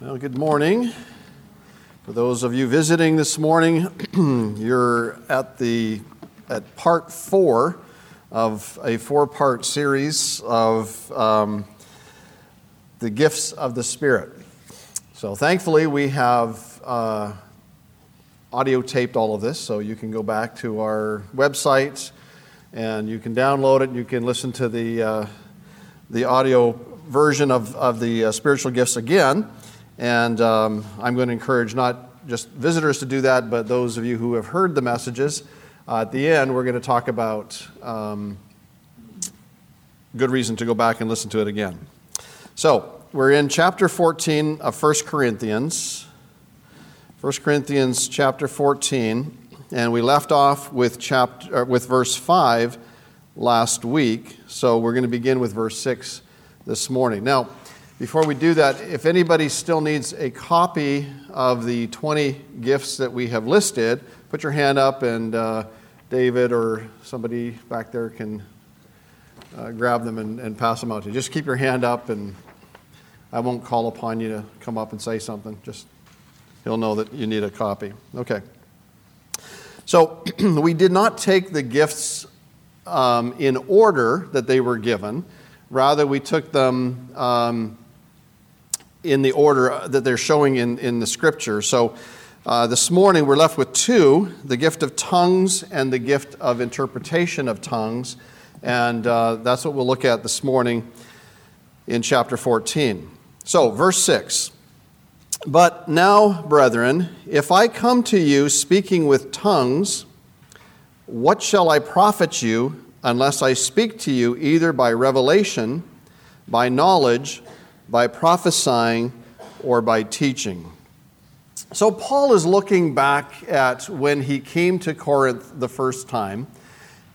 Well, good morning. For those of you visiting this morning, you're at the at part four of a four-part series of um, the gifts of the Spirit. So, thankfully, we have uh, audio taped all of this, so you can go back to our website and you can download it. You can listen to the uh, the audio version of, of the uh, spiritual gifts again. And um, I'm going to encourage not just visitors to do that, but those of you who have heard the messages. Uh, at the end, we're going to talk about um, good reason to go back and listen to it again. So, we're in chapter 14 of 1 Corinthians. 1 Corinthians chapter 14, and we left off with, chapter, with verse 5 last week. So, we're going to begin with verse 6 this morning. Now, before we do that, if anybody still needs a copy of the 20 gifts that we have listed, put your hand up and uh, David or somebody back there can uh, grab them and, and, pass them out to you. Just keep your hand up and I won't call upon you to come up and say something. Just he'll know that you need a copy. Okay. So we did not take the gifts um, in order that they were given. Rather, we took them um, in the order that they're showing in, in the scripture. So uh, this morning we're left with two the gift of tongues and the gift of interpretation of tongues. And uh, that's what we'll look at this morning in chapter 14. So, verse 6. But now, brethren, if I come to you speaking with tongues, what shall I profit you unless I speak to you either by revelation, by knowledge, by prophesying or by teaching. So, Paul is looking back at when he came to Corinth the first time.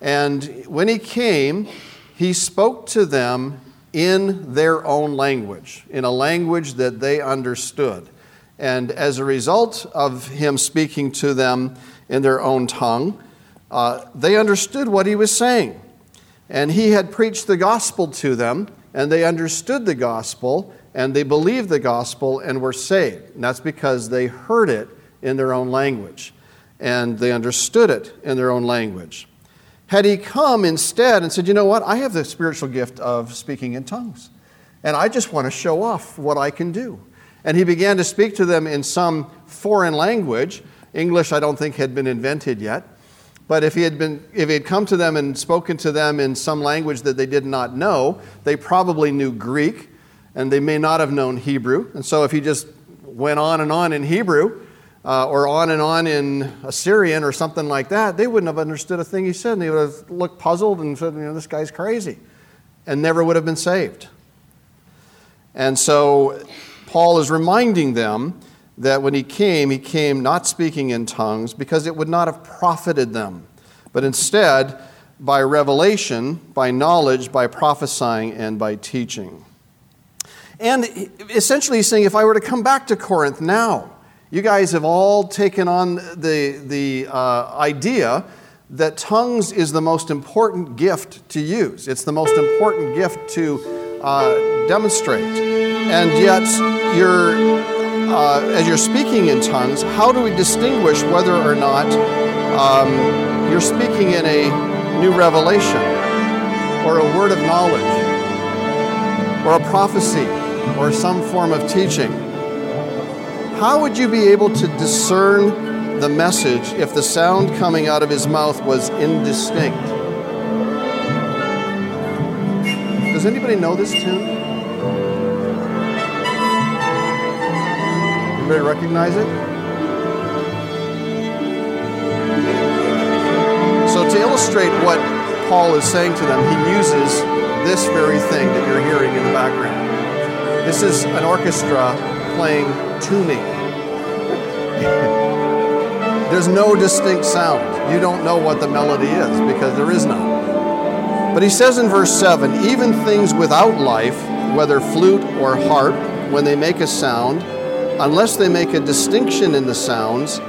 And when he came, he spoke to them in their own language, in a language that they understood. And as a result of him speaking to them in their own tongue, uh, they understood what he was saying. And he had preached the gospel to them and they understood the gospel and they believed the gospel and were saved. And that's because they heard it in their own language and they understood it in their own language. Had he come instead and said, You know what? I have the spiritual gift of speaking in tongues, and I just want to show off what I can do. And he began to speak to them in some foreign language. English, I don't think, had been invented yet. But if he had been, if he had come to them and spoken to them in some language that they did not know, they probably knew Greek, and they may not have known Hebrew. And so if he just went on and on in Hebrew, uh, or on and on in Assyrian or something like that, they wouldn't have understood a thing he said, and they would have looked puzzled and said, "You know, this guy's crazy," and never would have been saved. And so Paul is reminding them that when he came, he came not speaking in tongues because it would not have profited them, but instead by revelation, by knowledge, by prophesying, and by teaching. And essentially, he's saying, if I were to come back to Corinth now, you guys have all taken on the, the uh, idea that tongues is the most important gift to use. It's the most important gift to uh, demonstrate. And yet, you're uh, as you're speaking in tongues, how do we distinguish whether or not um, you're speaking in a new revelation or a word of knowledge or a prophecy or some form of teaching? How would you be able to discern the message if the sound coming out of his mouth was indistinct? Does anybody know this tune? Anybody recognize it? So, to illustrate what Paul is saying to them, he uses this very thing that you're hearing in the background. This is an orchestra playing tuning. There's no distinct sound. You don't know what the melody is because there is none. But he says in verse 7 even things without life, whether flute or harp, when they make a sound, Unless they make a distinction in the sounds,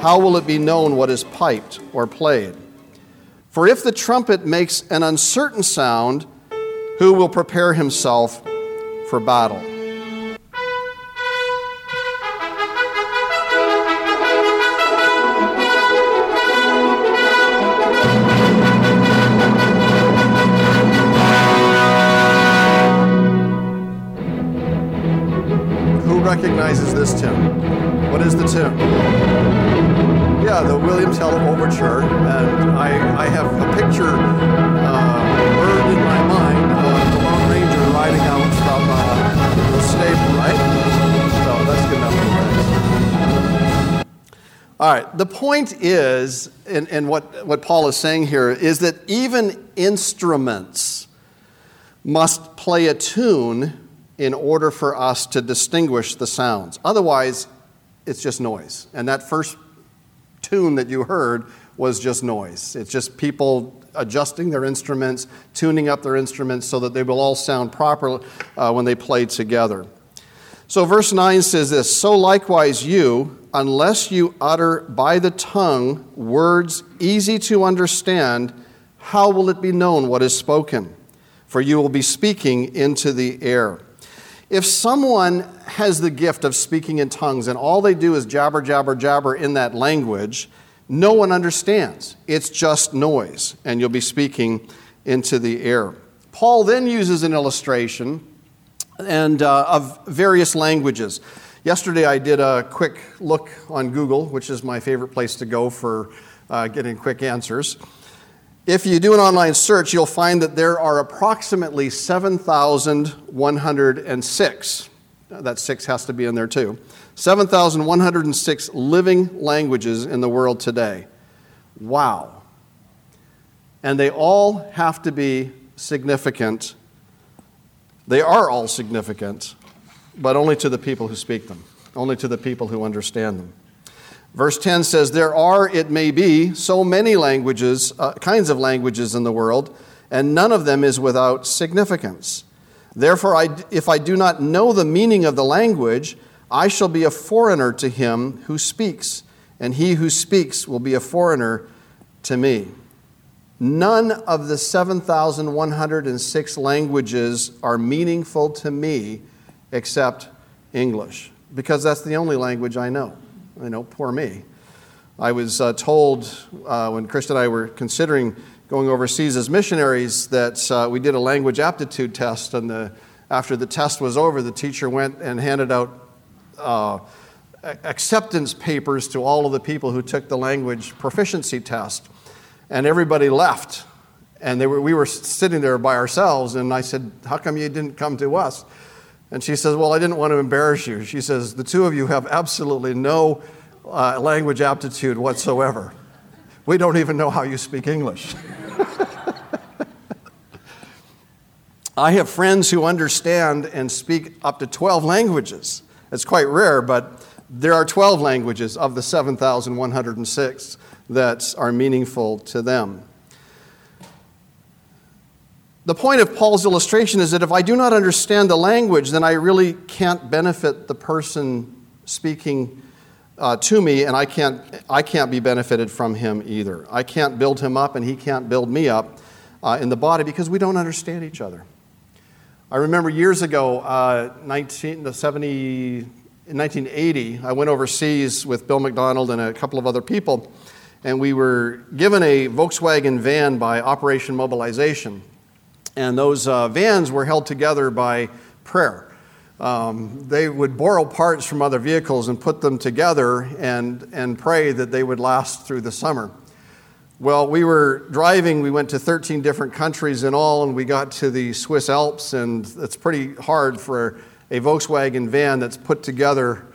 how will it be known what is piped or played? For if the trumpet makes an uncertain sound, who will prepare himself for battle? The point is, and, and what, what Paul is saying here, is that even instruments must play a tune in order for us to distinguish the sounds. Otherwise, it's just noise. And that first tune that you heard was just noise. It's just people adjusting their instruments, tuning up their instruments so that they will all sound proper uh, when they play together. So, verse 9 says this So likewise, you, unless you utter by the tongue words easy to understand, how will it be known what is spoken? For you will be speaking into the air. If someone has the gift of speaking in tongues and all they do is jabber, jabber, jabber in that language, no one understands. It's just noise, and you'll be speaking into the air. Paul then uses an illustration and uh, of various languages. Yesterday, I did a quick look on Google, which is my favorite place to go for uh, getting quick answers. If you do an online search, you'll find that there are approximately 7,106. That six has to be in there too. 7,106 living languages in the world today. Wow. And they all have to be significant. They are all significant, but only to the people who speak them, only to the people who understand them. Verse 10 says, There are, it may be, so many languages, uh, kinds of languages in the world, and none of them is without significance. Therefore, I, if I do not know the meaning of the language, I shall be a foreigner to him who speaks, and he who speaks will be a foreigner to me. None of the 7,106 languages are meaningful to me except English, because that's the only language I know. You know, poor me. I was uh, told uh, when Chris and I were considering going overseas as missionaries that uh, we did a language aptitude test, and the, after the test was over, the teacher went and handed out uh, acceptance papers to all of the people who took the language proficiency test, and everybody left. And were, we were sitting there by ourselves, and I said, How come you didn't come to us? And she says, Well, I didn't want to embarrass you. She says, The two of you have absolutely no uh, language aptitude whatsoever. We don't even know how you speak English. I have friends who understand and speak up to 12 languages. It's quite rare, but there are 12 languages of the 7,106 that are meaningful to them. The point of Paul's illustration is that if I do not understand the language, then I really can't benefit the person speaking uh, to me, and I can't, I can't be benefited from him either. I can't build him up, and he can't build me up uh, in the body because we don't understand each other. I remember years ago, uh, 1970, in 1980, I went overseas with Bill McDonald and a couple of other people, and we were given a Volkswagen van by Operation Mobilization. And those uh, vans were held together by prayer. Um, they would borrow parts from other vehicles and put them together and, and pray that they would last through the summer. Well, we were driving, we went to 13 different countries in all, and we got to the Swiss Alps, and it's pretty hard for a Volkswagen van that's put together,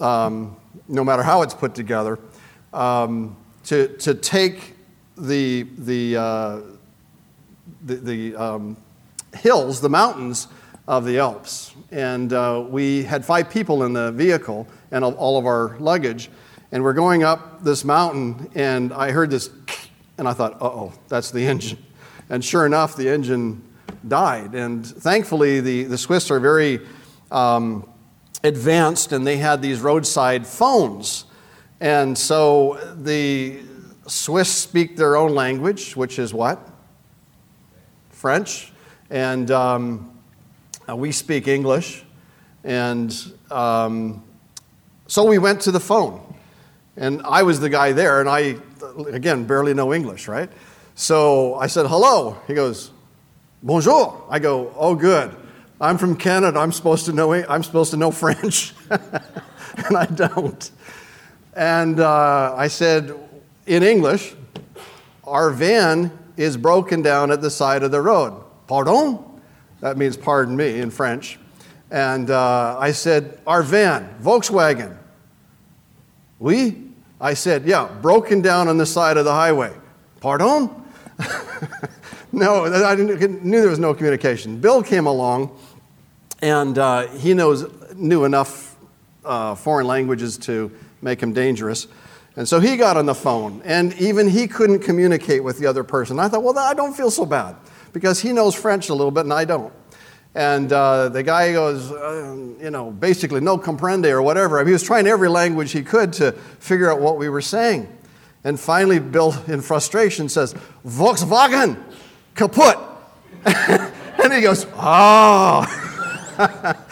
um, no matter how it's put together, um, to, to take the, the, uh, the, the um, hills, the mountains of the Alps. And uh, we had five people in the vehicle and all of our luggage. And we're going up this mountain, and I heard this, and I thought, uh oh, that's the engine. And sure enough, the engine died. And thankfully, the, the Swiss are very um, advanced, and they had these roadside phones. And so the Swiss speak their own language, which is what? French, and um, uh, we speak English. And um, so we went to the phone. And I was the guy there, and I, again, barely know English, right? So I said, hello. He goes, bonjour. I go, oh, good. I'm from Canada. I'm supposed to know, I'm supposed to know French. and I don't. And uh, I said, in English, our van is broken down at the side of the road. Pardon? That means pardon me in French. And uh, I said, Our van, Volkswagen. We? I said, Yeah, broken down on the side of the highway. Pardon? no, I knew there was no communication. Bill came along, and uh, he knows, knew enough uh, foreign languages to make him dangerous. And so he got on the phone, and even he couldn't communicate with the other person. I thought, well, I don't feel so bad because he knows French a little bit and I don't. And uh, the guy goes, uh, you know, basically no comprende or whatever. I mean, he was trying every language he could to figure out what we were saying. And finally, Bill, in frustration, says, Volkswagen, kaput. and he goes, oh.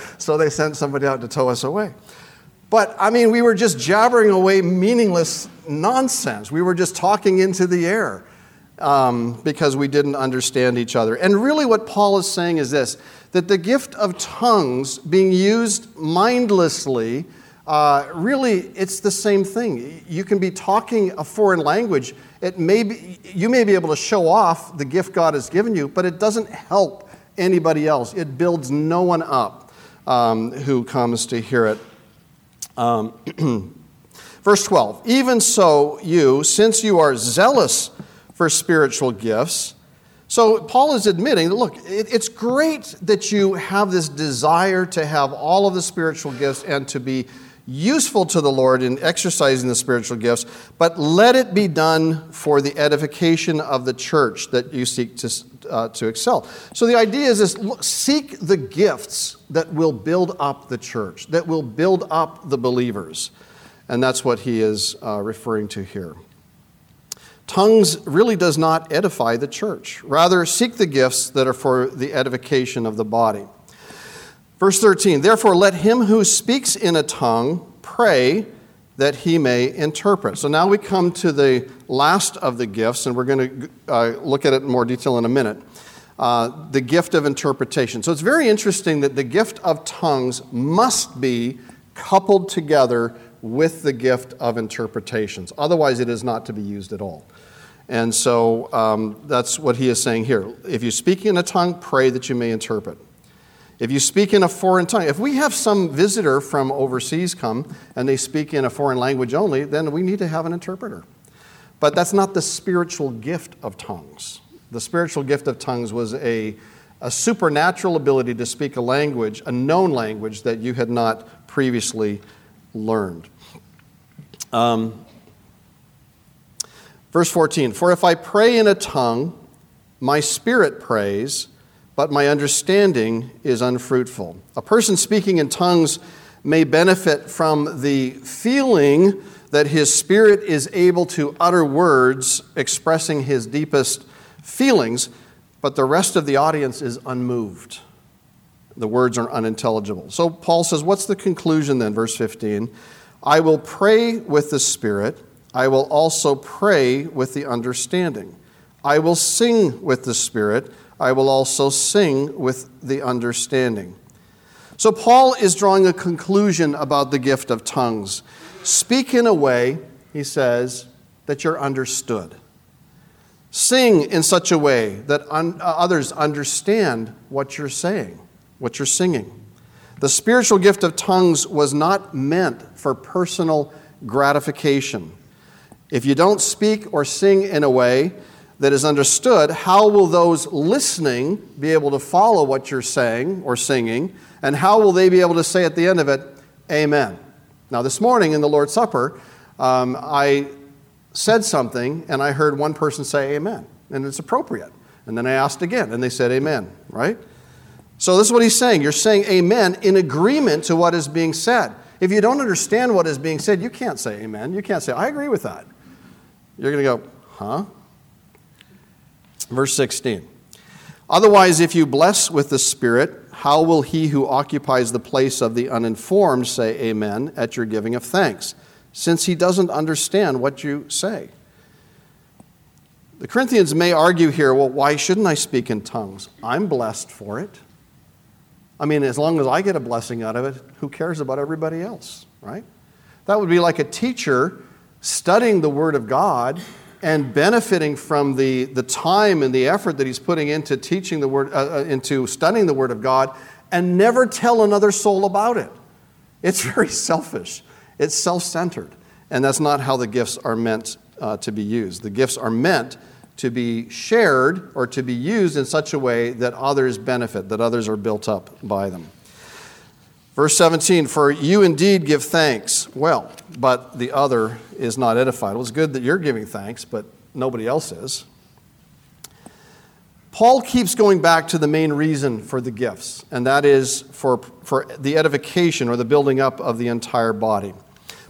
so they sent somebody out to tow us away. But I mean, we were just jabbering away meaningless nonsense. We were just talking into the air um, because we didn't understand each other. And really, what Paul is saying is this that the gift of tongues being used mindlessly. Uh, really, it's the same thing. You can be talking a foreign language. It may be, you may be able to show off the gift God has given you, but it doesn't help anybody else. It builds no one up um, who comes to hear it. Um, verse 12 Even so, you, since you are zealous for spiritual gifts. So Paul is admitting, look, it's great that you have this desire to have all of the spiritual gifts and to be useful to the Lord in exercising the spiritual gifts, but let it be done for the edification of the church that you seek to, uh, to excel. So the idea is this look, seek the gifts that will build up the church, that will build up the believers. And that's what he is uh, referring to here. Tongues really does not edify the church. Rather, seek the gifts that are for the edification of the body. Verse 13 Therefore, let him who speaks in a tongue pray that he may interpret. So now we come to the last of the gifts, and we're going to uh, look at it in more detail in a minute. Uh, the gift of interpretation. So it's very interesting that the gift of tongues must be coupled together with the gift of interpretations. Otherwise, it is not to be used at all. And so um, that's what he is saying here. If you speak in a tongue, pray that you may interpret. If you speak in a foreign tongue, if we have some visitor from overseas come and they speak in a foreign language only, then we need to have an interpreter. But that's not the spiritual gift of tongues. The spiritual gift of tongues was a, a supernatural ability to speak a language, a known language that you had not previously learned. Um, verse 14 For if I pray in a tongue, my spirit prays, but my understanding is unfruitful. A person speaking in tongues may benefit from the feeling that his spirit is able to utter words expressing his deepest feelings, but the rest of the audience is unmoved. The words are unintelligible. So Paul says, What's the conclusion then? Verse 15. I will pray with the Spirit. I will also pray with the understanding. I will sing with the Spirit. I will also sing with the understanding. So, Paul is drawing a conclusion about the gift of tongues. Speak in a way, he says, that you're understood. Sing in such a way that un- uh, others understand what you're saying, what you're singing. The spiritual gift of tongues was not meant for personal gratification. If you don't speak or sing in a way that is understood, how will those listening be able to follow what you're saying or singing? And how will they be able to say at the end of it, Amen? Now, this morning in the Lord's Supper, um, I said something and I heard one person say Amen, and it's appropriate. And then I asked again, and they said Amen, right? So, this is what he's saying. You're saying amen in agreement to what is being said. If you don't understand what is being said, you can't say amen. You can't say, I agree with that. You're going to go, huh? Verse 16. Otherwise, if you bless with the Spirit, how will he who occupies the place of the uninformed say amen at your giving of thanks, since he doesn't understand what you say? The Corinthians may argue here, well, why shouldn't I speak in tongues? I'm blessed for it. I mean, as long as I get a blessing out of it, who cares about everybody else, right? That would be like a teacher studying the Word of God and benefiting from the, the time and the effort that he's putting into teaching the Word, uh, uh into studying the Word of God, and never tell another soul about it. It's very selfish, it's self centered. And that's not how the gifts are meant uh, to be used. The gifts are meant to be shared or to be used in such a way that others benefit, that others are built up by them. Verse 17, for you indeed give thanks well, but the other is not edified. Well, it's good that you're giving thanks, but nobody else is. Paul keeps going back to the main reason for the gifts, and that is for, for the edification or the building up of the entire body.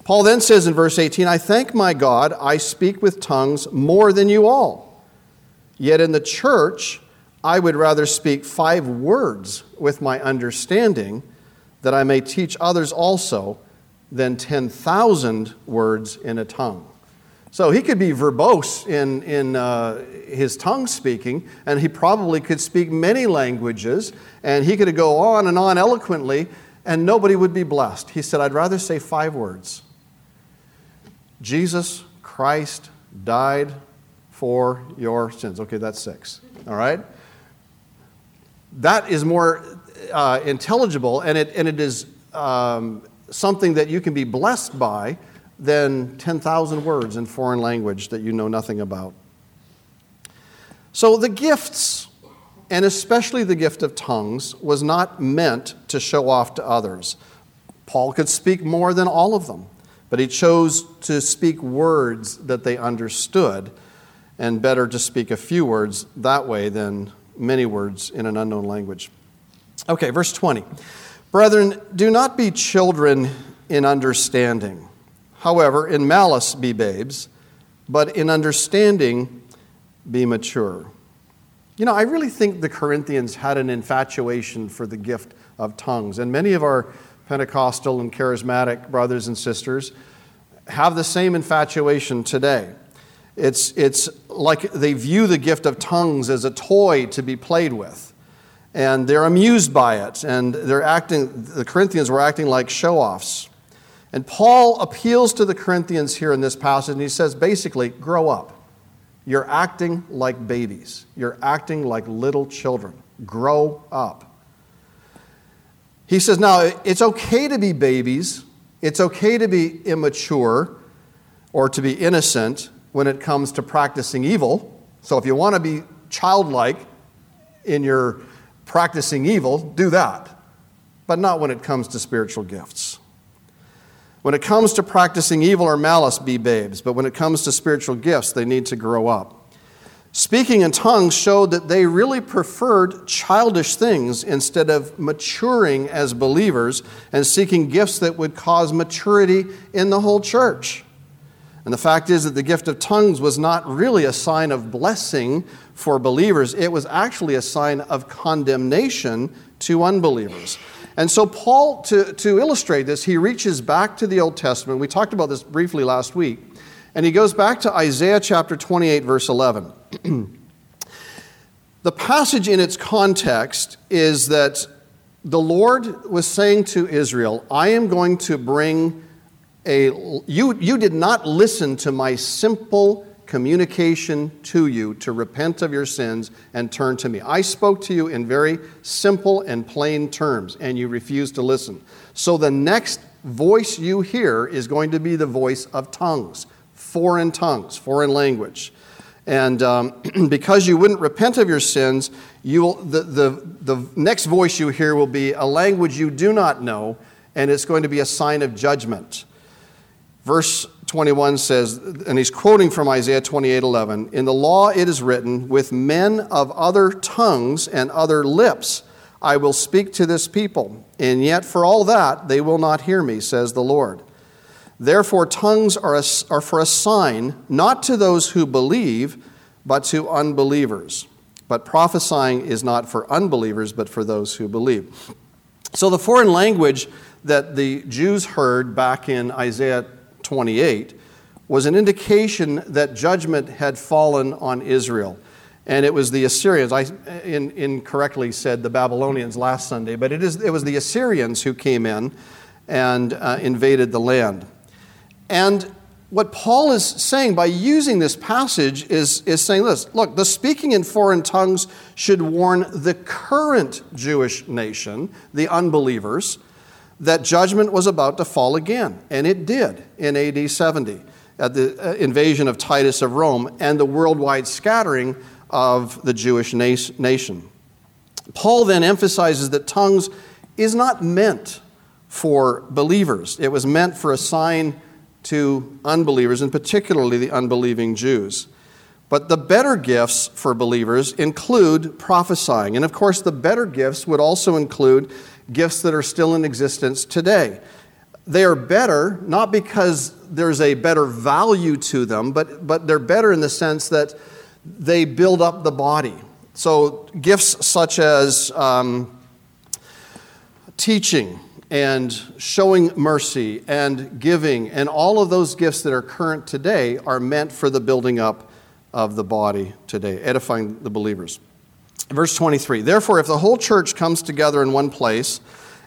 Paul then says in verse 18, I thank my God, I speak with tongues more than you all. Yet in the church, I would rather speak five words with my understanding that I may teach others also than 10,000 words in a tongue. So he could be verbose in, in uh, his tongue speaking, and he probably could speak many languages, and he could go on and on eloquently, and nobody would be blessed. He said, I'd rather say five words Jesus Christ died for your sins. Okay, that's six. All right? That is more uh, intelligible, and it, and it is um, something that you can be blessed by than 10,000 words in foreign language that you know nothing about. So the gifts, and especially the gift of tongues, was not meant to show off to others. Paul could speak more than all of them, but he chose to speak words that they understood, and better to speak a few words that way than many words in an unknown language. Okay, verse 20. Brethren, do not be children in understanding. However, in malice be babes, but in understanding be mature. You know, I really think the Corinthians had an infatuation for the gift of tongues, and many of our Pentecostal and charismatic brothers and sisters have the same infatuation today. It's, it's like they view the gift of tongues as a toy to be played with. And they're amused by it. And they're acting, the Corinthians were acting like show offs. And Paul appeals to the Corinthians here in this passage, and he says basically, grow up. You're acting like babies, you're acting like little children. Grow up. He says, now, it's okay to be babies, it's okay to be immature or to be innocent when it comes to practicing evil. So if you want to be childlike in your practicing evil, do that, but not when it comes to spiritual gifts. When it comes to practicing evil or malice, be babes, but when it comes to spiritual gifts, they need to grow up. Speaking in tongues showed that they really preferred childish things instead of maturing as believers and seeking gifts that would cause maturity in the whole church. And the fact is that the gift of tongues was not really a sign of blessing for believers, it was actually a sign of condemnation to unbelievers. And so, Paul, to, to illustrate this, he reaches back to the Old Testament. We talked about this briefly last week. And he goes back to Isaiah chapter 28, verse 11. the passage in its context is that the Lord was saying to Israel, I am going to bring a. You, you did not listen to my simple communication to you to repent of your sins and turn to me. I spoke to you in very simple and plain terms, and you refused to listen. So the next voice you hear is going to be the voice of tongues, foreign tongues, foreign language. And um, because you wouldn't repent of your sins, you will, the, the, the next voice you hear will be a language you do not know, and it's going to be a sign of judgment. Verse 21 says, and he's quoting from Isaiah 28 11, In the law it is written, With men of other tongues and other lips I will speak to this people, and yet for all that they will not hear me, says the Lord. Therefore, tongues are, a, are for a sign, not to those who believe, but to unbelievers. But prophesying is not for unbelievers, but for those who believe. So the foreign language that the Jews heard back in Isaiah 28 was an indication that judgment had fallen on Israel. and it was the Assyrians. I in, incorrectly said the Babylonians last Sunday, but it, is, it was the Assyrians who came in and uh, invaded the land. And what Paul is saying by using this passage is, is saying this look, the speaking in foreign tongues should warn the current Jewish nation, the unbelievers, that judgment was about to fall again. And it did in AD 70 at the uh, invasion of Titus of Rome and the worldwide scattering of the Jewish nation. Paul then emphasizes that tongues is not meant for believers, it was meant for a sign to unbelievers, and particularly the unbelieving Jews. But the better gifts for believers include prophesying. And of course, the better gifts would also include gifts that are still in existence today. They are better not because there's a better value to them, but, but they're better in the sense that they build up the body. So, gifts such as um, teaching and showing mercy and giving and all of those gifts that are current today are meant for the building up of the body today, edifying the believers. Verse 23 Therefore, if the whole church comes together in one place,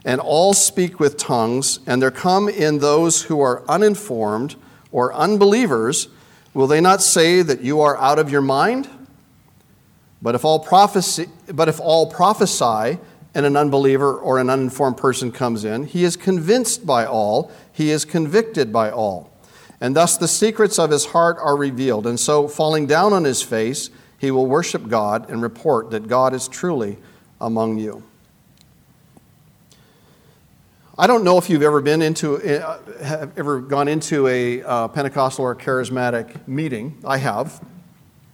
and all speak with tongues, and there come in those who are uninformed or unbelievers, will they not say that you are out of your mind? But if all prophecy, but if all prophesy, and an unbeliever or an uninformed person comes in, he is convinced by all, he is convicted by all. And thus the secrets of his heart are revealed. And so, falling down on his face, he will worship God and report that God is truly among you. I don't know if you've ever been into, uh, have ever gone into a uh, Pentecostal or charismatic meeting. I have.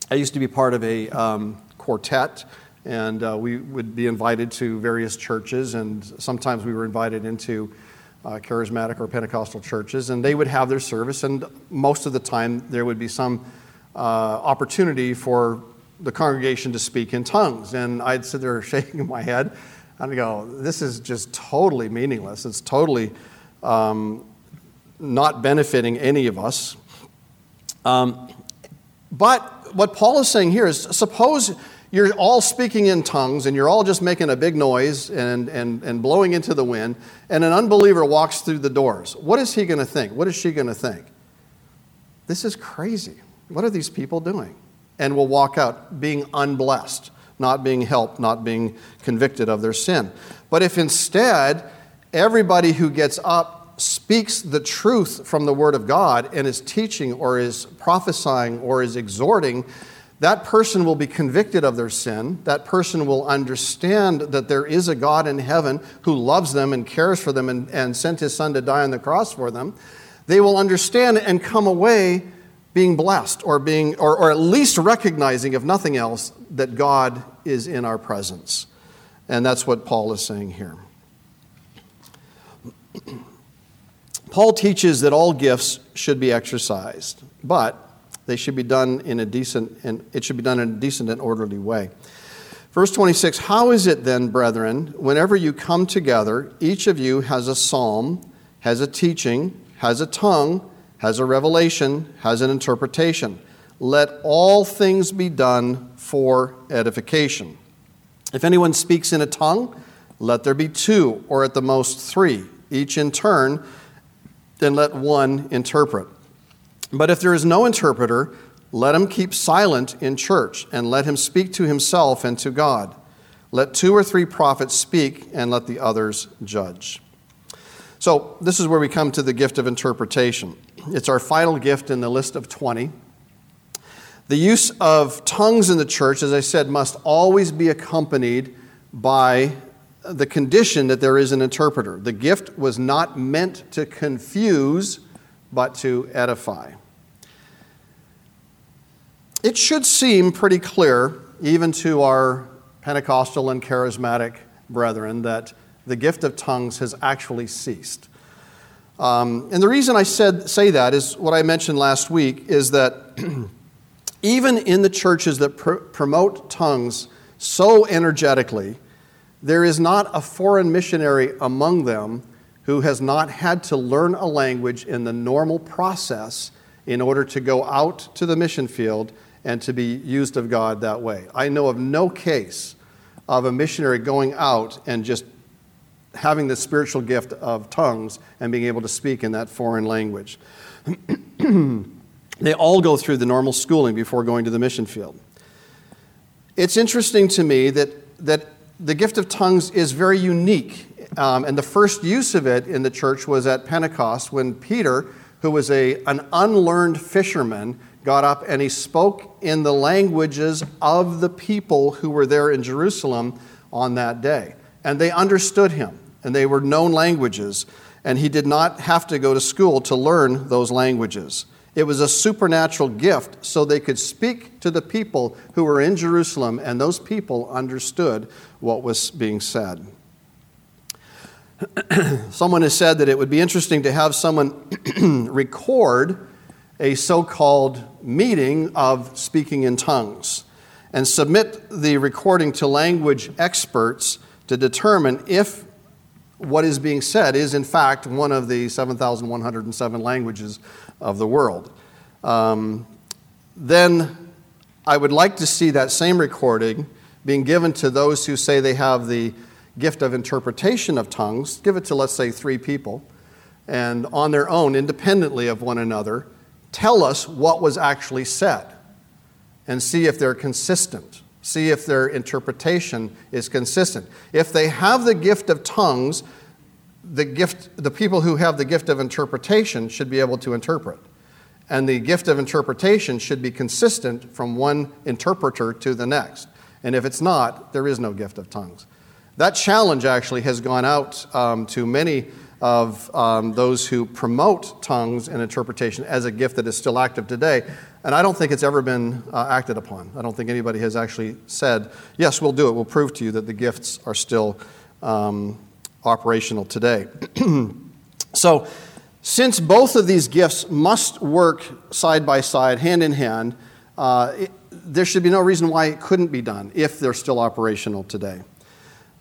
I used to be part of a um, quartet, and uh, we would be invited to various churches, and sometimes we were invited into uh, charismatic or Pentecostal churches, and they would have their service, and most of the time there would be some uh, opportunity for the congregation to speak in tongues. And I'd sit there shaking my head and go, this is just totally meaningless. It's totally um, not benefiting any of us. Um, but what Paul is saying here is suppose you're all speaking in tongues and you're all just making a big noise and, and, and blowing into the wind, and an unbeliever walks through the doors. What is he going to think? What is she going to think? This is crazy. What are these people doing? And will walk out being unblessed not being helped, not being convicted of their sin. But if instead everybody who gets up speaks the truth from the Word of God and is teaching or is prophesying or is exhorting, that person will be convicted of their sin. That person will understand that there is a God in heaven who loves them and cares for them and, and sent his son to die on the cross for them. They will understand and come away being blessed or being or, or at least recognizing if nothing else that god is in our presence. And that's what paul is saying here. Paul teaches that all gifts should be exercised but they should be done in a decent and it should be done in a decent and orderly way. Verse 26 how is it then brethren whenever you come together each of you has a psalm has a teaching has a tongue has a revelation, has an interpretation. Let all things be done for edification. If anyone speaks in a tongue, let there be two, or at the most three, each in turn, then let one interpret. But if there is no interpreter, let him keep silent in church, and let him speak to himself and to God. Let two or three prophets speak, and let the others judge. So, this is where we come to the gift of interpretation. It's our final gift in the list of 20. The use of tongues in the church, as I said, must always be accompanied by the condition that there is an interpreter. The gift was not meant to confuse, but to edify. It should seem pretty clear, even to our Pentecostal and charismatic brethren, that the gift of tongues has actually ceased. Um, and the reason I said, say that is what I mentioned last week is that even in the churches that pr- promote tongues so energetically, there is not a foreign missionary among them who has not had to learn a language in the normal process in order to go out to the mission field and to be used of God that way. I know of no case of a missionary going out and just having the spiritual gift of tongues and being able to speak in that foreign language. they all go through the normal schooling before going to the mission field. It's interesting to me that, that the gift of tongues is very unique. Um, and the first use of it in the church was at Pentecost when Peter, who was a, an unlearned fisherman, got up and he spoke in the languages of the people who were there in Jerusalem on that day. And they understood him, and they were known languages, and he did not have to go to school to learn those languages. It was a supernatural gift so they could speak to the people who were in Jerusalem, and those people understood what was being said. someone has said that it would be interesting to have someone record a so called meeting of speaking in tongues and submit the recording to language experts to determine if what is being said is, in fact, one of the 7,107 languages of the world. Um, then I would like to see that same recording being given to those who say they have the gift of interpretation of tongues. Give it to, let's say, three people, and on their own, independently of one another, tell us what was actually said and see if they're consistent. See if their interpretation is consistent. If they have the gift of tongues, the, gift, the people who have the gift of interpretation should be able to interpret. And the gift of interpretation should be consistent from one interpreter to the next. And if it's not, there is no gift of tongues. That challenge actually has gone out um, to many of um, those who promote tongues and interpretation as a gift that is still active today. And I don't think it's ever been uh, acted upon. I don't think anybody has actually said, yes, we'll do it. We'll prove to you that the gifts are still um, operational today. so, since both of these gifts must work side by side, hand in hand, uh, it, there should be no reason why it couldn't be done if they're still operational today.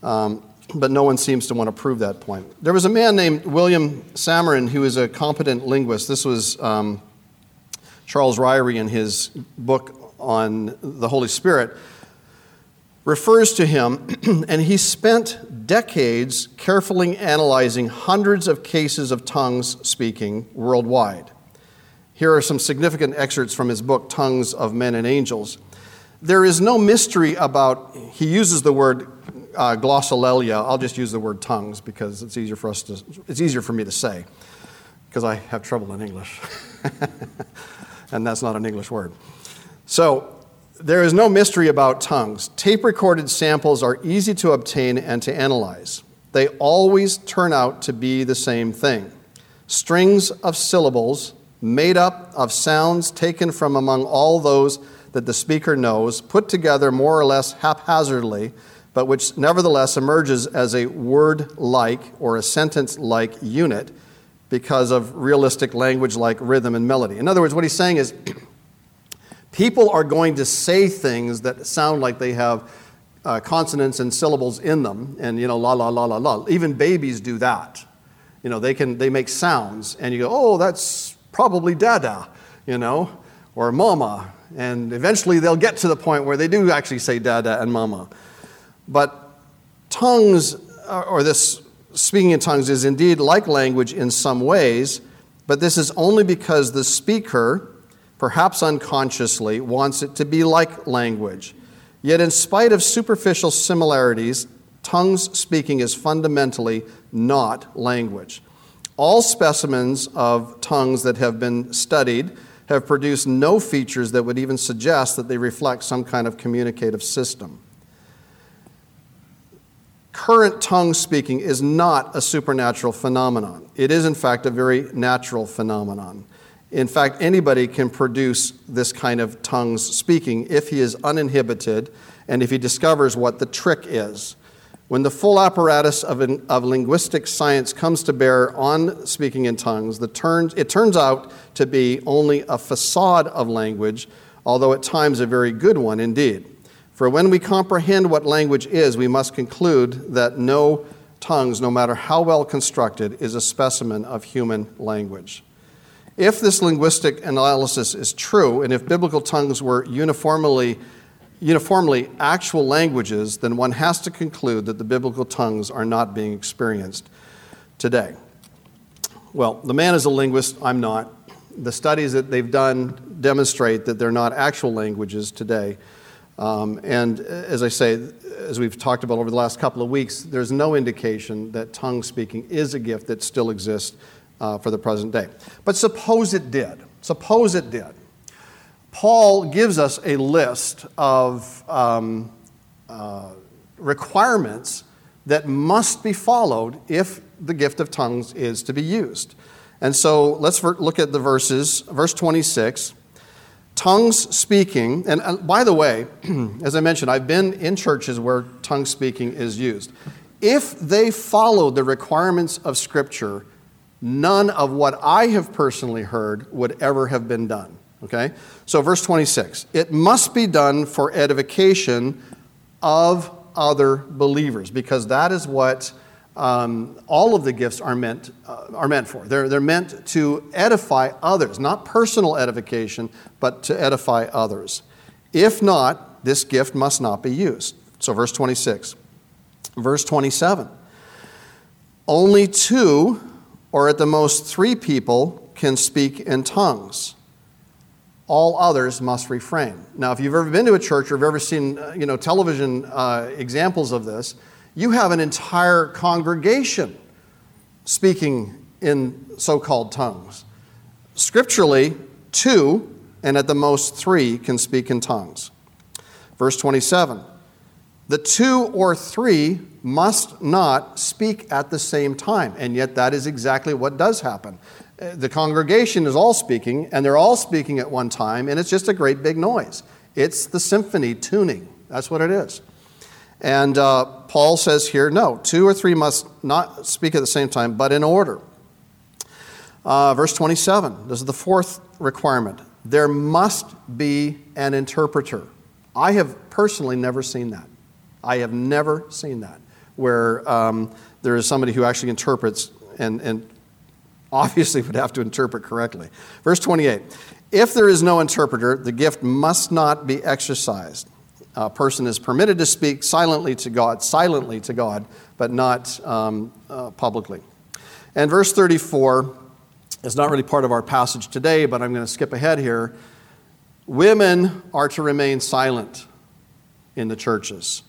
Um, but no one seems to want to prove that point. There was a man named William Samarin who was a competent linguist. This was um, Charles Ryrie in his book on the Holy Spirit refers to him, and he spent decades carefully analyzing hundreds of cases of tongues speaking worldwide. Here are some significant excerpts from his book, Tongues of Men and Angels. There is no mystery about, he uses the word uh, glossolalia, I'll just use the word tongues because it's easier for us to, it's easier for me to say because I have trouble in English. and that's not an English word. So there is no mystery about tongues. Tape recorded samples are easy to obtain and to analyze. They always turn out to be the same thing strings of syllables made up of sounds taken from among all those that the speaker knows, put together more or less haphazardly but which nevertheless emerges as a word like or a sentence like unit because of realistic language like rhythm and melody. In other words, what he's saying is people are going to say things that sound like they have uh, consonants and syllables in them, and you know, la la la la la. Even babies do that. You know, they can they make sounds, and you go, oh, that's probably dada, you know, or mama, and eventually they'll get to the point where they do actually say dada and mama. But tongues, or this speaking in tongues, is indeed like language in some ways, but this is only because the speaker, perhaps unconsciously, wants it to be like language. Yet, in spite of superficial similarities, tongues speaking is fundamentally not language. All specimens of tongues that have been studied have produced no features that would even suggest that they reflect some kind of communicative system current tongue speaking is not a supernatural phenomenon. It is, in fact, a very natural phenomenon. In fact, anybody can produce this kind of tongues speaking if he is uninhibited and if he discovers what the trick is. When the full apparatus of, an, of linguistic science comes to bear on speaking in tongues, the turns, it turns out to be only a facade of language, although at times a very good one indeed. For when we comprehend what language is, we must conclude that no tongues, no matter how well constructed, is a specimen of human language. If this linguistic analysis is true, and if biblical tongues were uniformly, uniformly actual languages, then one has to conclude that the biblical tongues are not being experienced today. Well, the man is a linguist, I'm not. The studies that they've done demonstrate that they're not actual languages today. Um, and as I say, as we've talked about over the last couple of weeks, there's no indication that tongue speaking is a gift that still exists uh, for the present day. But suppose it did. Suppose it did. Paul gives us a list of um, uh, requirements that must be followed if the gift of tongues is to be used. And so let's look at the verses. Verse 26 tongues speaking, and by the way, as I mentioned, I've been in churches where tongue speaking is used. If they follow the requirements of Scripture, none of what I have personally heard would ever have been done. Okay? So, verse 26 it must be done for edification of other believers, because that is what um, all of the gifts are meant, uh, are meant for. They're, they're meant to edify others, not personal edification, but to edify others. If not, this gift must not be used. So, verse 26. Verse 27. Only two, or at the most three people, can speak in tongues. All others must refrain. Now, if you've ever been to a church or have ever seen uh, you know, television uh, examples of this, you have an entire congregation speaking in so called tongues. Scripturally, two, and at the most three, can speak in tongues. Verse 27 The two or three must not speak at the same time, and yet that is exactly what does happen. The congregation is all speaking, and they're all speaking at one time, and it's just a great big noise. It's the symphony tuning. That's what it is. And uh, Paul says here no, two or three must not speak at the same time, but in order. Uh, verse 27, this is the fourth requirement. There must be an interpreter. I have personally never seen that. I have never seen that, where um, there is somebody who actually interprets and, and obviously would have to interpret correctly. Verse 28 If there is no interpreter, the gift must not be exercised a person is permitted to speak silently to God, silently to God, but not um, uh, publicly. And verse 34 is not really part of our passage today, but I'm going to skip ahead here. Women are to remain silent in the churches.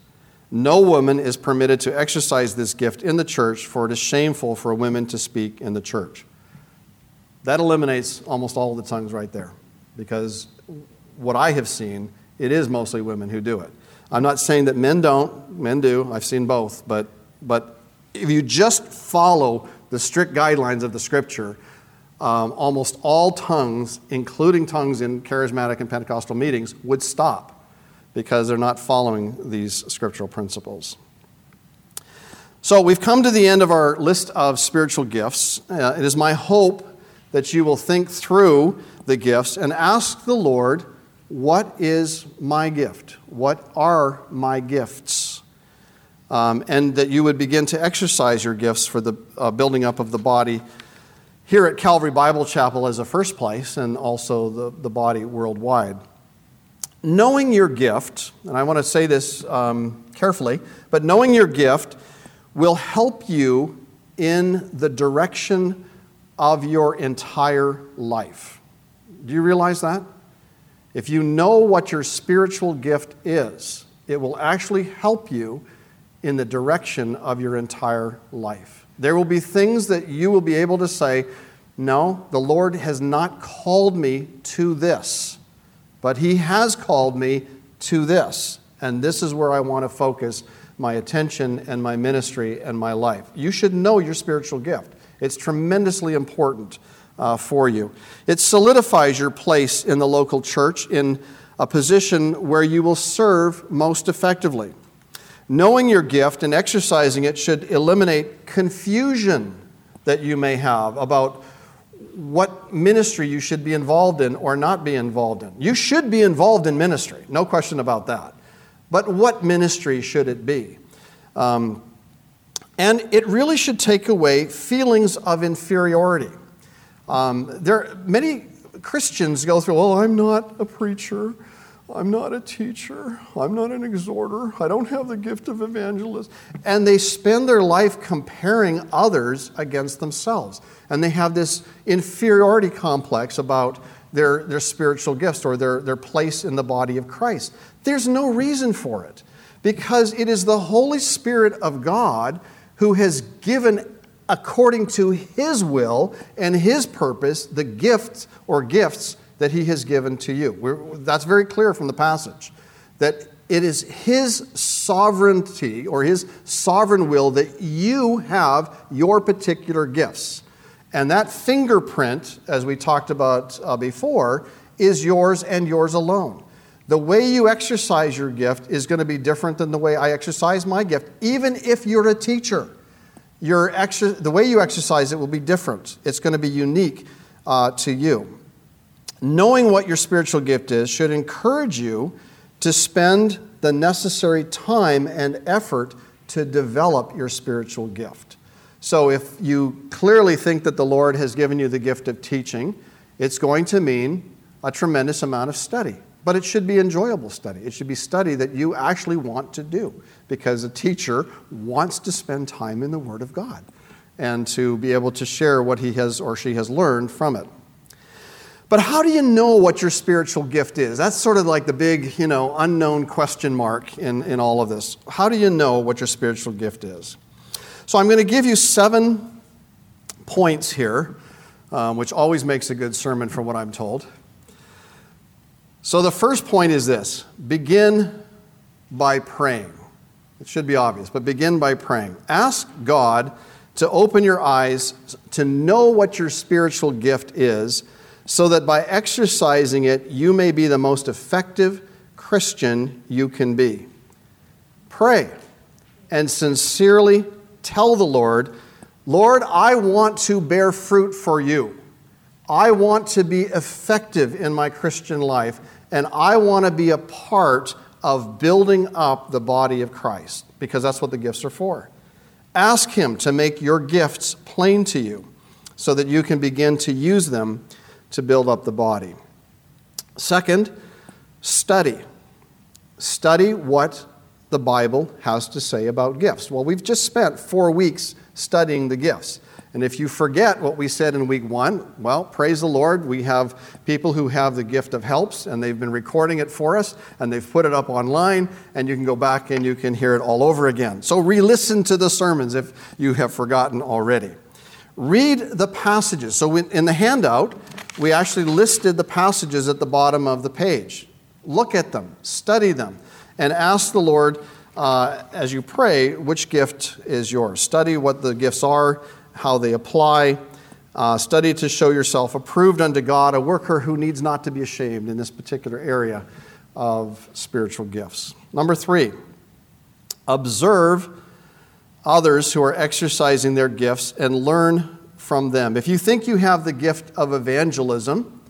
No woman is permitted to exercise this gift in the church, for it is shameful for women to speak in the church. That eliminates almost all the tongues right there, because what I have seen it is mostly women who do it. I'm not saying that men don't, men do, I've seen both, but, but if you just follow the strict guidelines of the scripture, um, almost all tongues, including tongues in charismatic and Pentecostal meetings, would stop because they're not following these scriptural principles. So we've come to the end of our list of spiritual gifts. Uh, it is my hope that you will think through the gifts and ask the Lord what is my gift? What are my gifts? Um, and that you would begin to exercise your gifts for the uh, building up of the body here at Calvary Bible Chapel as a first place, and also the, the body worldwide. Knowing your gift, and I want to say this um, carefully, but knowing your gift will help you in the direction of your entire life. Do you realize that? If you know what your spiritual gift is, it will actually help you in the direction of your entire life. There will be things that you will be able to say, No, the Lord has not called me to this, but He has called me to this. And this is where I want to focus my attention and my ministry and my life. You should know your spiritual gift, it's tremendously important uh, for you. It solidifies your place in the local church in a position where you will serve most effectively. Knowing your gift and exercising it should eliminate confusion that you may have about what ministry you should be involved in or not be involved in. You should be involved in ministry, no question about that. But what ministry should it be? Um, and it really should take away feelings of inferiority. Um, there, many Christians go through, well, I'm not a preacher. I'm not a teacher. I'm not an exhorter. I don't have the gift of evangelist. And they spend their life comparing others against themselves. And they have this inferiority complex about their, their spiritual gifts or their, their place in the body of Christ. There's no reason for it because it is the Holy Spirit of God who has given, according to His will and His purpose, the gifts or gifts that He has given to you. We're, that's very clear from the passage that it is His sovereignty or His sovereign will that you have your particular gifts. And that fingerprint, as we talked about uh, before, is yours and yours alone. The way you exercise your gift is going to be different than the way I exercise my gift, even if you're a teacher. Your the way you exercise it will be different. It's going to be unique uh, to you. Knowing what your spiritual gift is should encourage you to spend the necessary time and effort to develop your spiritual gift. So, if you clearly think that the Lord has given you the gift of teaching, it's going to mean a tremendous amount of study. But it should be enjoyable study. It should be study that you actually want to do because a teacher wants to spend time in the Word of God and to be able to share what he has or she has learned from it. But how do you know what your spiritual gift is? That's sort of like the big, you know, unknown question mark in, in all of this. How do you know what your spiritual gift is? So I'm going to give you seven points here, um, which always makes a good sermon from what I'm told. So the first point is this begin by praying. It should be obvious, but begin by praying. Ask God to open your eyes to know what your spiritual gift is, so that by exercising it, you may be the most effective Christian you can be. Pray and sincerely tell the Lord, Lord, I want to bear fruit for you. I want to be effective in my Christian life and I want to be a part of building up the body of Christ because that's what the gifts are for. Ask Him to make your gifts plain to you so that you can begin to use them to build up the body. Second, study. Study what the Bible has to say about gifts. Well, we've just spent four weeks studying the gifts. And if you forget what we said in week one, well, praise the Lord. We have people who have the gift of helps, and they've been recording it for us, and they've put it up online, and you can go back and you can hear it all over again. So re listen to the sermons if you have forgotten already. Read the passages. So in the handout, we actually listed the passages at the bottom of the page. Look at them, study them, and ask the Lord uh, as you pray which gift is yours. Study what the gifts are how they apply. Uh, study to show yourself approved unto God, a worker who needs not to be ashamed in this particular area of spiritual gifts. Number three, observe others who are exercising their gifts and learn from them. If you think you have the gift of evangelism,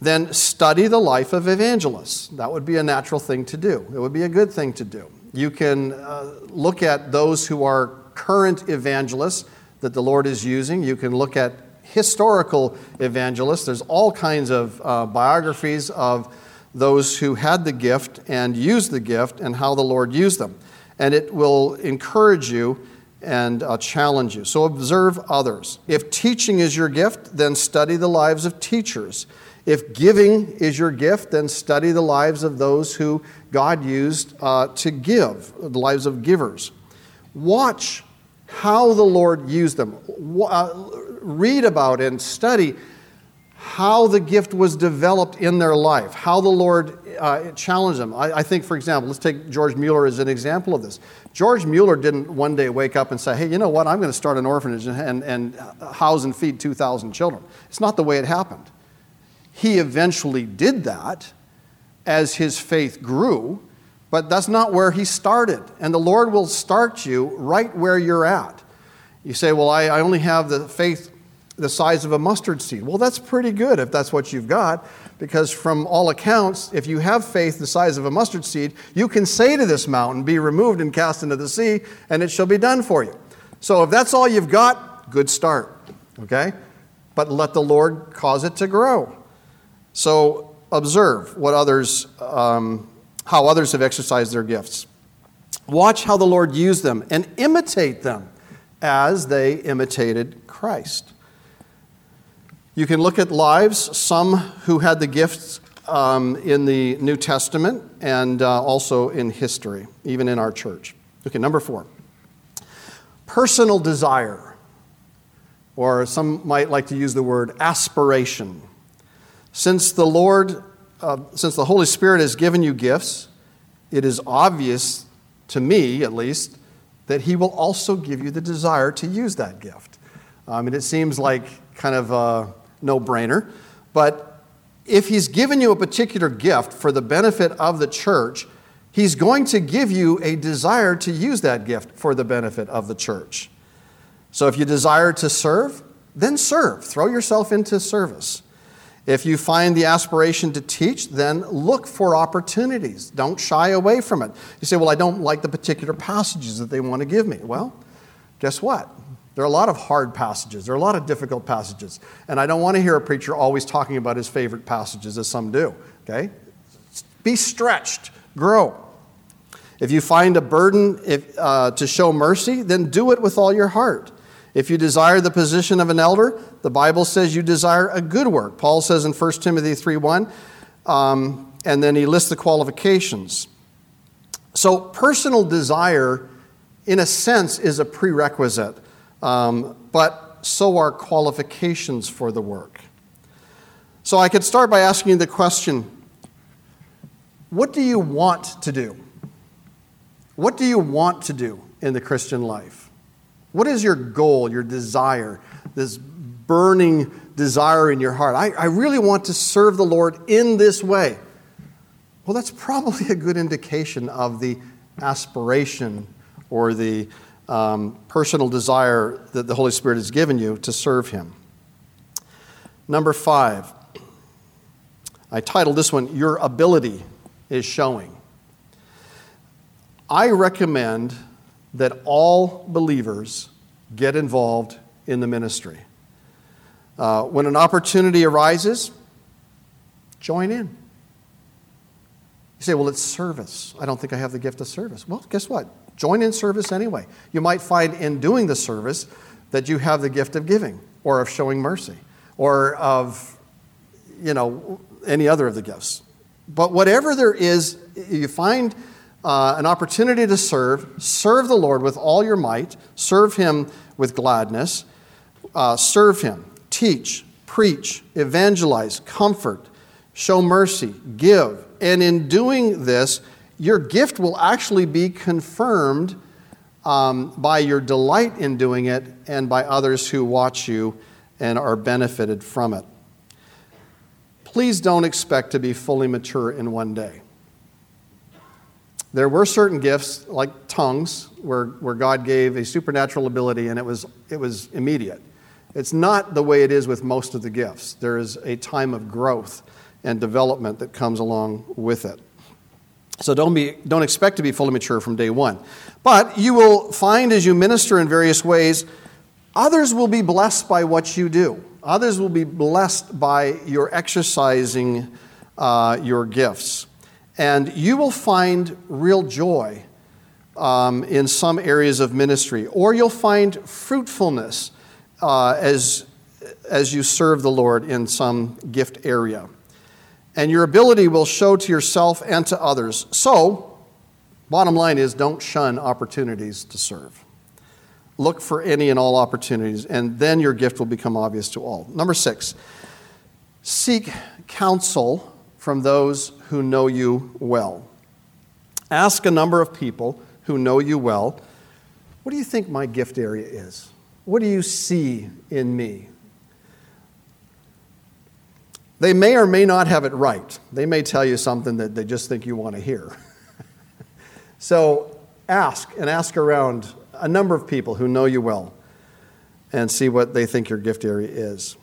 then study the life of evangelists. That would be a natural thing to do. It would be a good thing to do. You can uh, look at those who are current evangelists that the Lord is using. You can look at historical evangelists. There's all kinds of uh, biographies of those who had the gift and used the gift and how the Lord used them. And it will encourage you and uh, challenge you. So observe others. If teaching is your gift, then study the lives of teachers. If giving is your gift, then study the lives of those who God used uh, to give, the lives of givers. Watch how the Lord used them. Uh, read about and study how the gift was developed in their life, how the Lord uh, challenged them. I, I, think, for example, let's take George Mueller as an example of this. George Mueller didn't one day wake up and say, hey, you know what, I'm going to start an orphanage and, and house and feed 2,000 children. It's not the way it happened. He eventually did that as his faith grew, but that's not where he started. And the Lord will start you right where you're at. You say, Well, I, I only have the faith the size of a mustard seed. Well, that's pretty good if that's what you've got, because from all accounts, if you have faith the size of a mustard seed, you can say to this mountain, Be removed and cast into the sea, and it shall be done for you. So if that's all you've got, good start. Okay? But let the Lord cause it to grow. So observe what others, um, how others have exercised their gifts. Watch how the Lord used them and imitate them as they imitated Christ. You can look at lives, some who had the gifts um, in the New Testament and uh, also in history, even in our church. Okay, number four personal desire, or some might like to use the word aspiration. Since the Lord, uh, since the Holy Spirit has given you gifts, it is obvious to me, at least, that He will also give you the desire to use that gift. I mean, it seems like kind of a no brainer, but if He's given you a particular gift for the benefit of the church, He's going to give you a desire to use that gift for the benefit of the church. So if you desire to serve, then serve. Throw yourself into service. If you find the aspiration to teach, then look for opportunities. Don't shy away from it. You say, Well, I don't like the particular passages that they want to give me. Well, guess what? There are a lot of hard passages, there are a lot of difficult passages. And I don't want to hear a preacher always talking about his favorite passages, as some do. Okay? Be stretched, grow. If you find a burden if, uh, to show mercy, then do it with all your heart. If you desire the position of an elder, the Bible says you desire a good work. Paul says in 1 Timothy 3 1, um, and then he lists the qualifications. So, personal desire, in a sense, is a prerequisite, um, but so are qualifications for the work. So, I could start by asking you the question what do you want to do? What do you want to do in the Christian life? What is your goal, your desire, this burning desire in your heart? I, I really want to serve the Lord in this way. Well, that's probably a good indication of the aspiration or the um, personal desire that the Holy Spirit has given you to serve Him. Number five, I titled this one, Your Ability is Showing. I recommend that all believers get involved in the ministry. Uh, when an opportunity arises, join in. You say, well, it's service. I don't think I have the gift of service. Well, guess what? Join in service anyway. You might find in doing the service that you have the gift of giving or of showing mercy or of, you know, any other of the gifts. But whatever there is, you find uh, an opportunity to serve, serve the Lord with all your might, serve Him with gladness, uh, serve Him, teach, preach, evangelize, comfort, show mercy, give. And in doing this, your gift will actually be confirmed um, by your delight in doing it and by others who watch you and are benefited from it. Please don't expect to be fully mature in one day. There were certain gifts, like tongues, where, where God gave a supernatural ability and it was, it was immediate. It's not the way it is with most of the gifts. There is a time of growth and development that comes along with it. So don't, be, don't expect to be fully mature from day one. But you will find as you minister in various ways, others will be blessed by what you do. Others will be blessed by your exercising uh, your gifts. And you will find real joy um, in some areas of ministry, or you'll find fruitfulness uh, as, as you serve the Lord in some gift area. And your ability will show to yourself and to others. So, bottom line is don't shun opportunities to serve. Look for any and all opportunities, and then your gift will become obvious to all. Number six, seek counsel from those who know you well. Ask a number of people who know you well, what do you think my gift area is? What do you see in me? They may or may not have it right. They may tell you something that they just think you want to hear. so ask and ask around a number of people who know you well and see what they think your gift area is.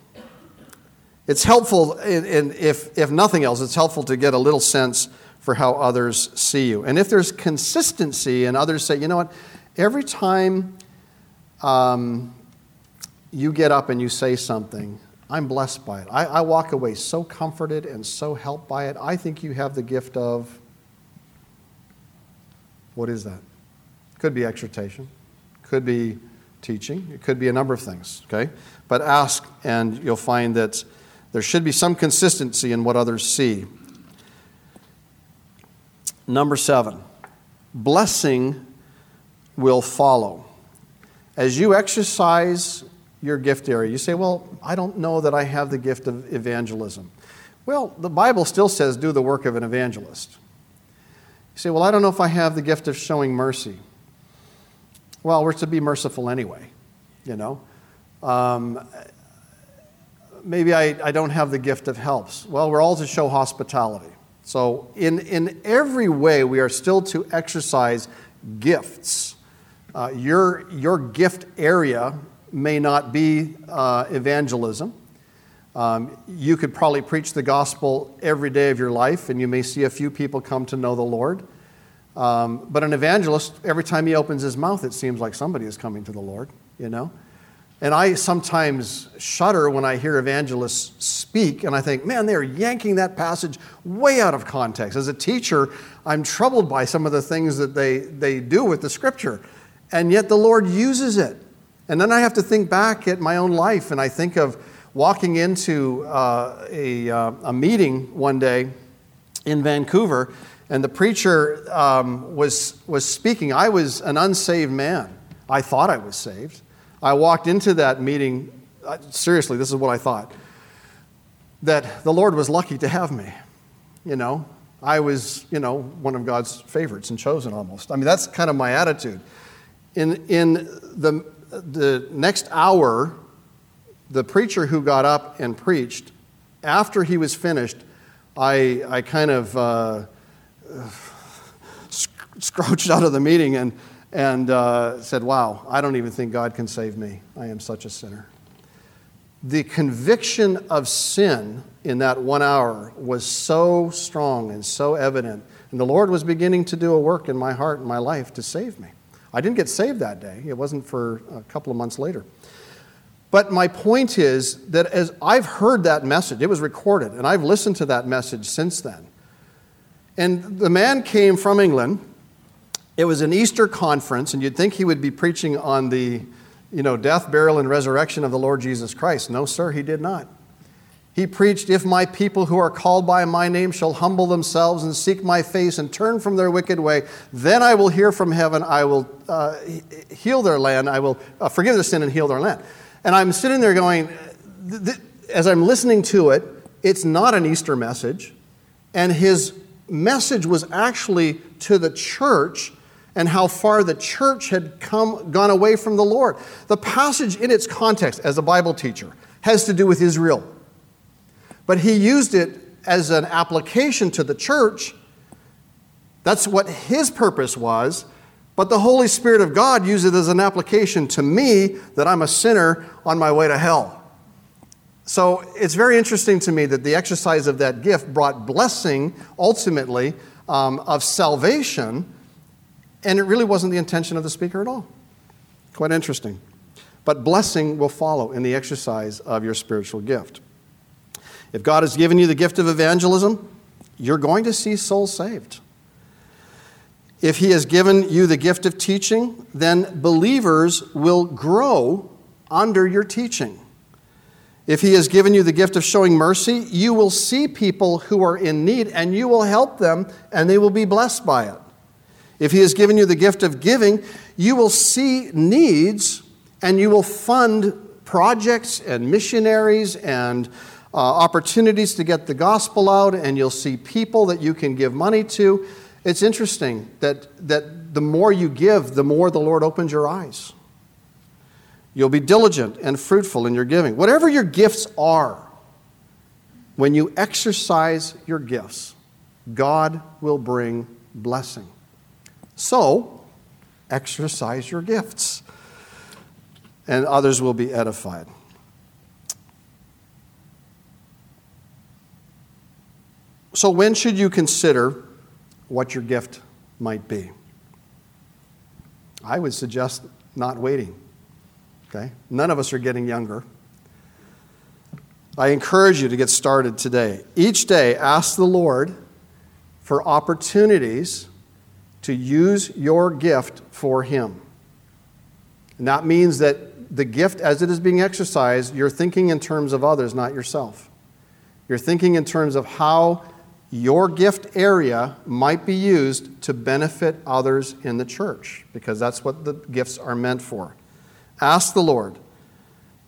It's helpful, and if, if nothing else, it's helpful to get a little sense for how others see you. And if there's consistency and others say, you know what, every time um, you get up and you say something, I'm blessed by it. I, I walk away so comforted and so helped by it. I think you have the gift of what is that? Could be exhortation, could be teaching, it could be a number of things, okay? But ask, and you'll find that there should be some consistency in what others see. Number seven, blessing will follow. As you exercise your gift area, you say, Well, I don't know that I have the gift of evangelism. Well, the Bible still says, Do the work of an evangelist. You say, Well, I don't know if I have the gift of showing mercy. Well, we're to be merciful anyway, you know. Um, maybe I, I don't have the gift of helps. Well, we're all to show hospitality. So, in, in every way, we are still to exercise gifts. Uh, your, your gift area may not be uh, evangelism. Um, you could probably preach the gospel every day of your life, and you may see a few people come to know the Lord. Um, but an evangelist, every time he opens his mouth, it seems like somebody is coming to the Lord, you know? And I sometimes shudder when I hear evangelists speak, and I think, man, they're yanking that passage way out of context. As a teacher, I'm troubled by some of the things that they, they do with the scripture, and yet the Lord uses it. And then I have to think back at my own life, and I think of walking into uh, a, uh, a meeting one day in Vancouver, and the preacher um, was, was speaking. I was an unsaved man. I thought I was saved. I walked into that meeting, seriously, this is what I thought that the Lord was lucky to have me. You know, I was, you know, one of God's favorites and chosen almost. I mean, that's kind of my attitude. In, in the, the next hour, the preacher who got up and preached, after he was finished, I, I kind of uh, scrouched out of the meeting and, and uh, said, Wow, I don't even think God can save me. I am such a sinner. The conviction of sin in that one hour was so strong and so evident. And the Lord was beginning to do a work in my heart and my life to save me. I didn't get saved that day, it wasn't for a couple of months later. But my point is that as I've heard that message, it was recorded, and I've listened to that message since then. And the man came from England. It was an Easter conference, and you'd think he would be preaching on the you know, death, burial, and resurrection of the Lord Jesus Christ. No, sir, he did not. He preached, If my people who are called by my name shall humble themselves and seek my face and turn from their wicked way, then I will hear from heaven, I will uh, heal their land, I will uh, forgive their sin and heal their land. And I'm sitting there going, as I'm listening to it, it's not an Easter message. And his message was actually to the church and how far the church had come, gone away from the Lord. The passage, in its context, as a Bible teacher, has to do with Israel. But he used it as an application to the church. That's what his purpose was. But the Holy Spirit of God used it as an application to me that I'm a sinner on my way to hell. So it's very interesting to me that the exercise of that gift brought blessing ultimately um, of salvation, and it really wasn't the intention of the speaker at all. Quite interesting. But blessing will follow in the exercise of your spiritual gift. If God has given you the gift of evangelism, you're going to see souls saved. If He has given you the gift of teaching, then believers will grow under your teaching. If He has given you the gift of showing mercy, you will see people who are in need and you will help them and they will be blessed by it. If He has given you the gift of giving, you will see needs and you will fund projects and missionaries and uh, opportunities to get the gospel out, and you'll see people that you can give money to. It's interesting that, that the more you give, the more the Lord opens your eyes. You'll be diligent and fruitful in your giving. Whatever your gifts are, when you exercise your gifts, God will bring blessing. So, exercise your gifts, and others will be edified. So, when should you consider what your gift might be? I would suggest not waiting. Okay? None of us are getting younger. I encourage you to get started today. Each day, ask the Lord for opportunities to use your gift for Him. And that means that the gift, as it is being exercised, you're thinking in terms of others, not yourself. You're thinking in terms of how your gift area might be used to benefit others in the church, because that's what the gifts are meant for. Ask the Lord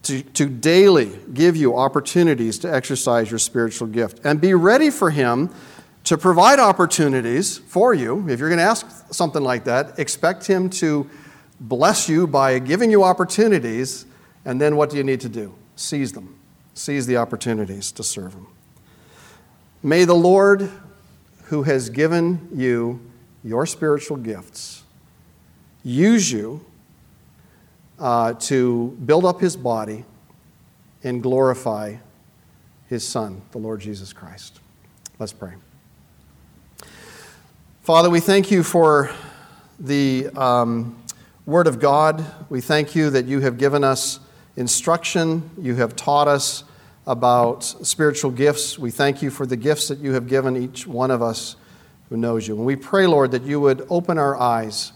to, to daily give you opportunities to exercise your spiritual gift and be ready for Him to provide opportunities for you. If you're going to ask something like that, expect Him to bless you by giving you opportunities, and then what do you need to do? Seize them. Seize the opportunities to serve Him. May the Lord, who has given you your spiritual gifts, use you uh, to build up His body and glorify His Son, the Lord Jesus Christ. Let's pray. Father, we thank you for the um, Word of God. We thank you that you have given us instruction, you have taught us about spiritual gifts. We thank you for the gifts that you have given each one of us who knows you. And we pray, Lord, that you would open our eyes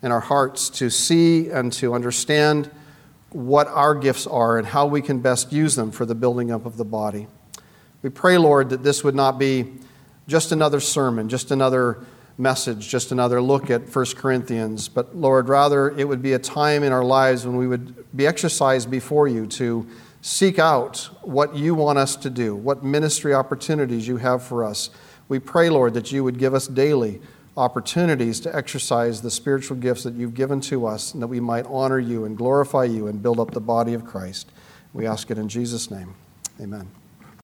and our hearts to see and to understand what our gifts are and how we can best use them for the building up of the body. We pray, Lord, that this would not be just another sermon, just another message, just another look at 1 Corinthians, but Lord, rather it would be a time in our lives when we would be exercised before you to seek out what you want us to do, what ministry opportunities you have for us. We pray, Lord, that you would give us daily opportunities to exercise the spiritual gifts that you've given to us and that we might honor you and glorify you and build up the body of Christ. We ask it in Jesus' name. Amen.